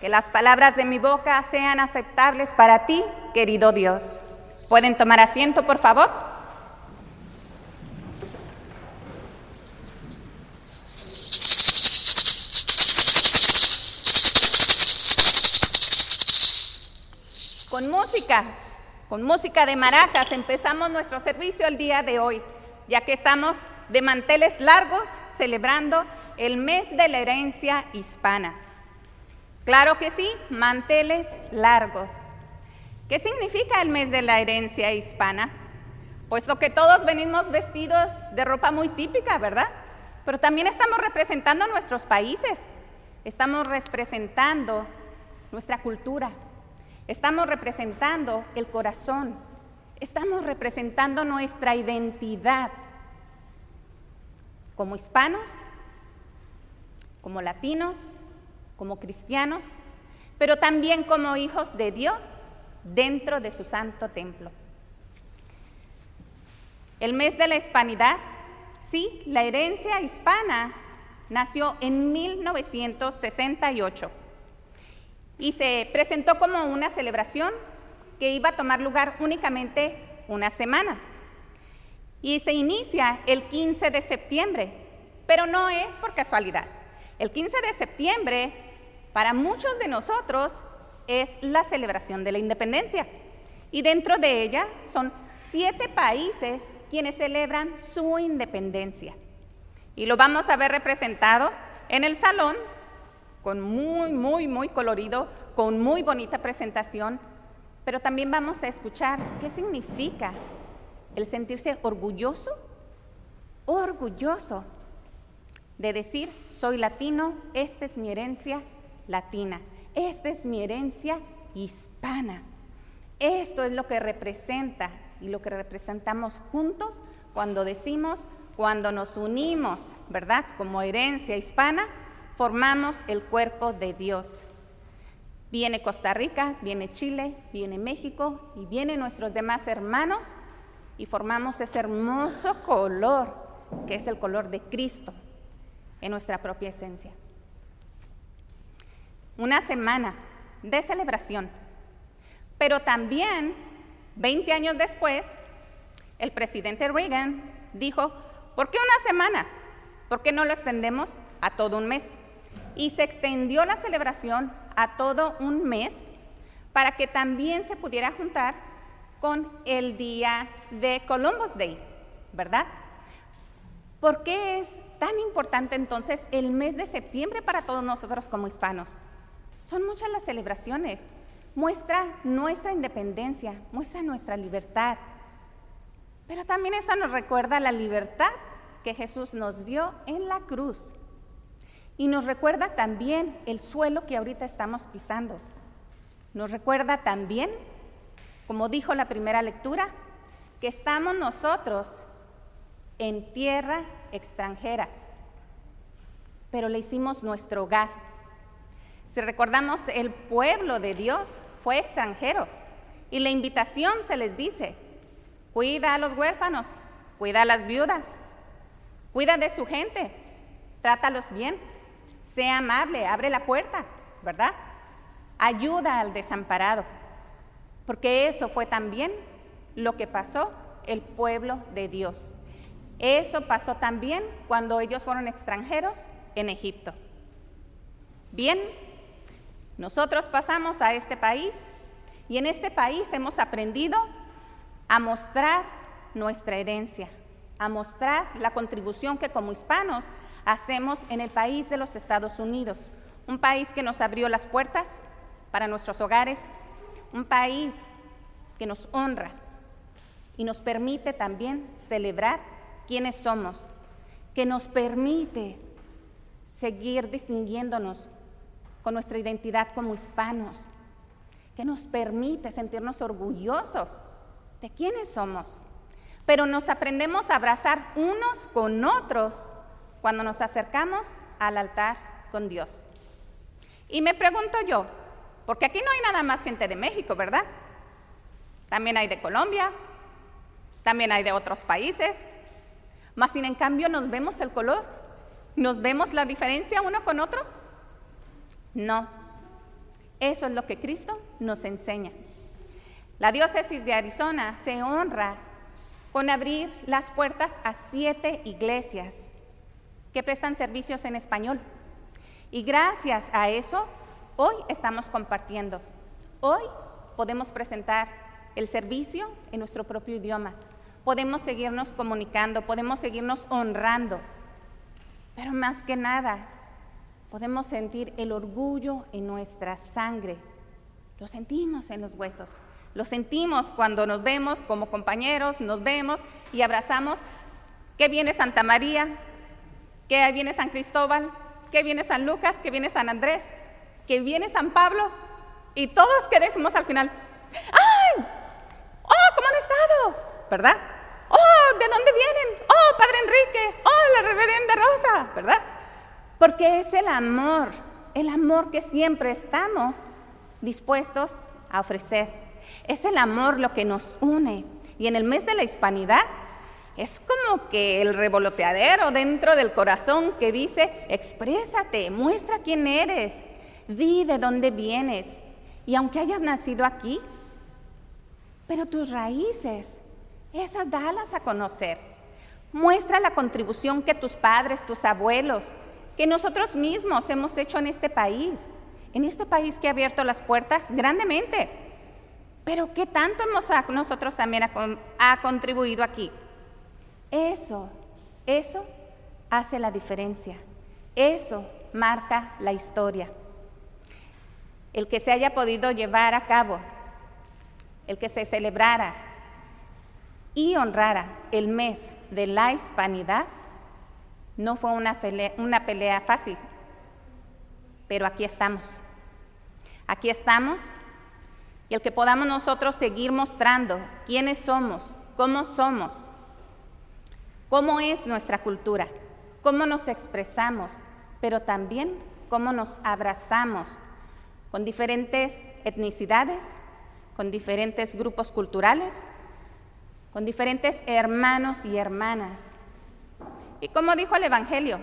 Que las palabras de mi boca sean aceptables para ti, querido Dios. ¿Pueden tomar asiento, por favor? Con música, con música de maracas, empezamos nuestro servicio el día de hoy, ya que estamos de manteles largos celebrando el mes de la herencia hispana. Claro que sí, manteles largos. ¿Qué significa el mes de la herencia hispana? Puesto que todos venimos vestidos de ropa muy típica, ¿verdad? Pero también estamos representando nuestros países, estamos representando nuestra cultura, Estamos representando el corazón, estamos representando nuestra identidad como hispanos, como latinos, como cristianos, pero también como hijos de Dios dentro de su santo templo. El mes de la hispanidad, sí, la herencia hispana nació en 1968 y se presentó como una celebración que iba a tomar lugar únicamente una semana. Y se inicia el 15 de septiembre, pero no es por casualidad. El 15 de septiembre, para muchos de nosotros, es la celebración de la independencia. Y dentro de ella son siete países quienes celebran su independencia. Y lo vamos a ver representado en el salón con muy, muy, muy colorido, con muy bonita presentación, pero también vamos a escuchar qué significa el sentirse orgulloso, orgulloso de decir, soy latino, esta es mi herencia latina, esta es mi herencia hispana. Esto es lo que representa y lo que representamos juntos cuando decimos, cuando nos unimos, ¿verdad? Como herencia hispana, formamos el cuerpo de Dios. Viene Costa Rica, viene Chile, viene México y vienen nuestros demás hermanos y formamos ese hermoso color que es el color de Cristo en nuestra propia esencia. Una semana de celebración, pero también 20 años después, el presidente Reagan dijo, ¿por qué una semana? ¿Por qué no lo extendemos a todo un mes? y se extendió la celebración a todo un mes para que también se pudiera juntar con el día de Columbus Day, ¿verdad? ¿Por qué es tan importante entonces el mes de septiembre para todos nosotros como hispanos? Son muchas las celebraciones, muestra nuestra independencia, muestra nuestra libertad, pero también eso nos recuerda la libertad que Jesús nos dio en la cruz. Y nos recuerda también el suelo que ahorita estamos pisando. Nos recuerda también, como dijo la primera lectura, que estamos nosotros en tierra extranjera, pero le hicimos nuestro hogar. Si recordamos, el pueblo de Dios fue extranjero y la invitación se les dice, cuida a los huérfanos, cuida a las viudas, cuida de su gente, trátalos bien. Sea amable, abre la puerta, ¿verdad? Ayuda al desamparado. Porque eso fue también lo que pasó el pueblo de Dios. Eso pasó también cuando ellos fueron extranjeros en Egipto. Bien, nosotros pasamos a este país y en este país hemos aprendido a mostrar nuestra herencia, a mostrar la contribución que como hispanos hacemos en el país de los Estados Unidos, un país que nos abrió las puertas para nuestros hogares, un país que nos honra y nos permite también celebrar quiénes somos, que nos permite seguir distinguiéndonos con nuestra identidad como hispanos, que nos permite sentirnos orgullosos de quiénes somos, pero nos aprendemos a abrazar unos con otros cuando nos acercamos al altar con Dios. Y me pregunto yo, porque aquí no hay nada más gente de México, ¿verdad? También hay de Colombia, también hay de otros países, mas sin en cambio nos vemos el color, nos vemos la diferencia uno con otro. No, Eso es lo que Cristo nos enseña. La diócesis de Arizona se honra con abrir las puertas a siete iglesias que prestan servicios en español. Y gracias a eso, hoy estamos compartiendo. Hoy podemos presentar el servicio en nuestro propio idioma. Podemos seguirnos comunicando, podemos seguirnos honrando. Pero más que nada, podemos sentir el orgullo en nuestra sangre. Lo sentimos en los huesos. Lo sentimos cuando nos vemos como compañeros, nos vemos y abrazamos. ¿Qué viene Santa María? ¿Qué viene San Cristóbal? ¿Qué viene San Lucas? ¿Qué viene San Andrés? ¿Qué viene San Pablo? Y todos que decimos al final, ¡ay! ¡Oh, cómo han estado! ¿Verdad? ¡Oh, de dónde vienen! ¡Oh, Padre Enrique! ¡Oh, la reverenda Rosa! ¿Verdad? Porque es el amor, el amor que siempre estamos dispuestos a ofrecer. Es el amor lo que nos une. Y en el mes de la hispanidad es como que el revoloteadero dentro del corazón que dice, exprésate, muestra quién eres, di de dónde vienes. Y aunque hayas nacido aquí, pero tus raíces, esas dalas a conocer. Muestra la contribución que tus padres, tus abuelos, que nosotros mismos hemos hecho en este país, en este país que ha abierto las puertas grandemente. Pero ¿qué tanto hemos nosotros también ha contribuido aquí? Eso, eso hace la diferencia. Eso marca la historia. El que se haya podido llevar a cabo, el que se celebrara y honrara el mes de la hispanidad, no fue una pelea, una pelea fácil, pero aquí estamos. Aquí estamos y el que podamos nosotros seguir mostrando quiénes somos, cómo somos, cómo es nuestra cultura, cómo nos expresamos, pero también cómo nos abrazamos con diferentes etnicidades, con diferentes grupos culturales, con diferentes hermanos y hermanas. Y como dijo el Evangelio,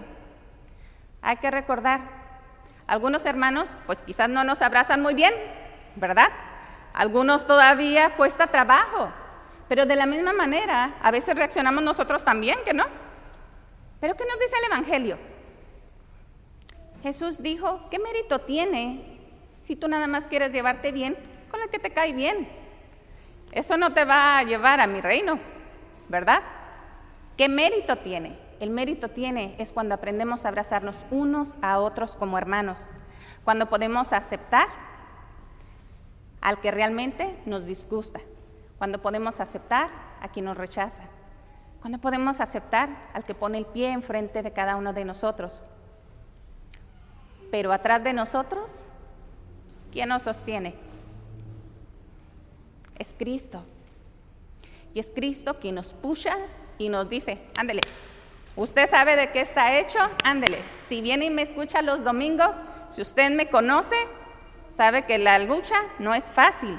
hay que recordar, algunos hermanos pues quizás no nos abrazan muy bien, ¿verdad? Algunos todavía cuesta trabajo, pero de la misma manera, a veces reaccionamos nosotros también, ¿que no? Pero ¿qué nos dice el Evangelio? Jesús dijo, ¿qué mérito tiene si tú nada más quieres llevarte bien con el que te cae bien? Eso no te va a llevar a mi reino, ¿verdad? ¿Qué mérito tiene? El mérito tiene es cuando aprendemos a abrazarnos unos a otros como hermanos, cuando podemos aceptar al que realmente nos disgusta, cuando podemos aceptar a quien nos rechaza, cuando podemos aceptar al que pone el pie enfrente de cada uno de nosotros. Pero atrás de nosotros, ¿quién nos sostiene? Es Cristo. Y es Cristo quien nos pucha y nos dice, ándele, usted sabe de qué está hecho, ándele. Si viene y me escucha los domingos, si usted me conoce, sabe que la lucha no es fácil,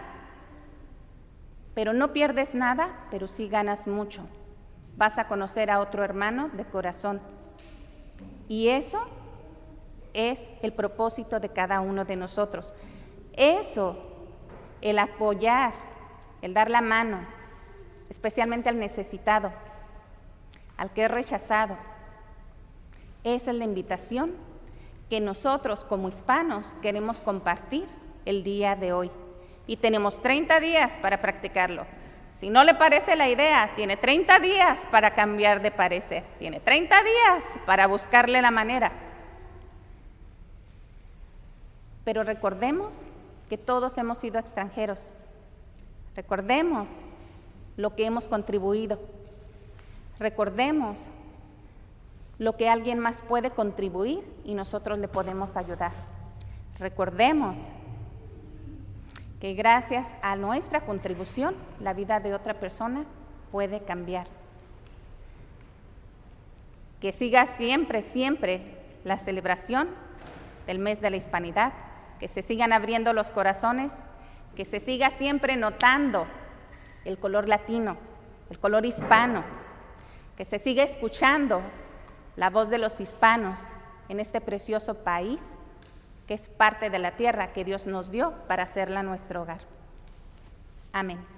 pero no pierdes nada, pero sí ganas mucho. Vas a conocer a otro hermano de corazón. Y eso es el propósito de cada uno de nosotros. Eso, el apoyar, el dar la mano, especialmente al necesitado, al que es rechazado, esa es la invitación que nosotros como hispanos queremos compartir el día de hoy y tenemos 30 días para practicarlo. Si no le parece la idea, tiene 30 días para cambiar de parecer, tiene 30 días para buscarle la manera. Pero recordemos que todos hemos sido extranjeros. Recordemos lo que hemos contribuido. Recordemos lo que alguien más puede contribuir y nosotros le podemos ayudar. Recordemos que gracias a nuestra contribución la vida de otra persona puede cambiar. Que siga siempre, siempre la celebración del mes de la hispanidad, que se sigan abriendo los corazones, que se siga siempre notando el color latino, el color hispano, que se siga escuchando la voz de los hispanos en este precioso país que es parte de la tierra que Dios nos dio para hacerla nuestro hogar. Amén.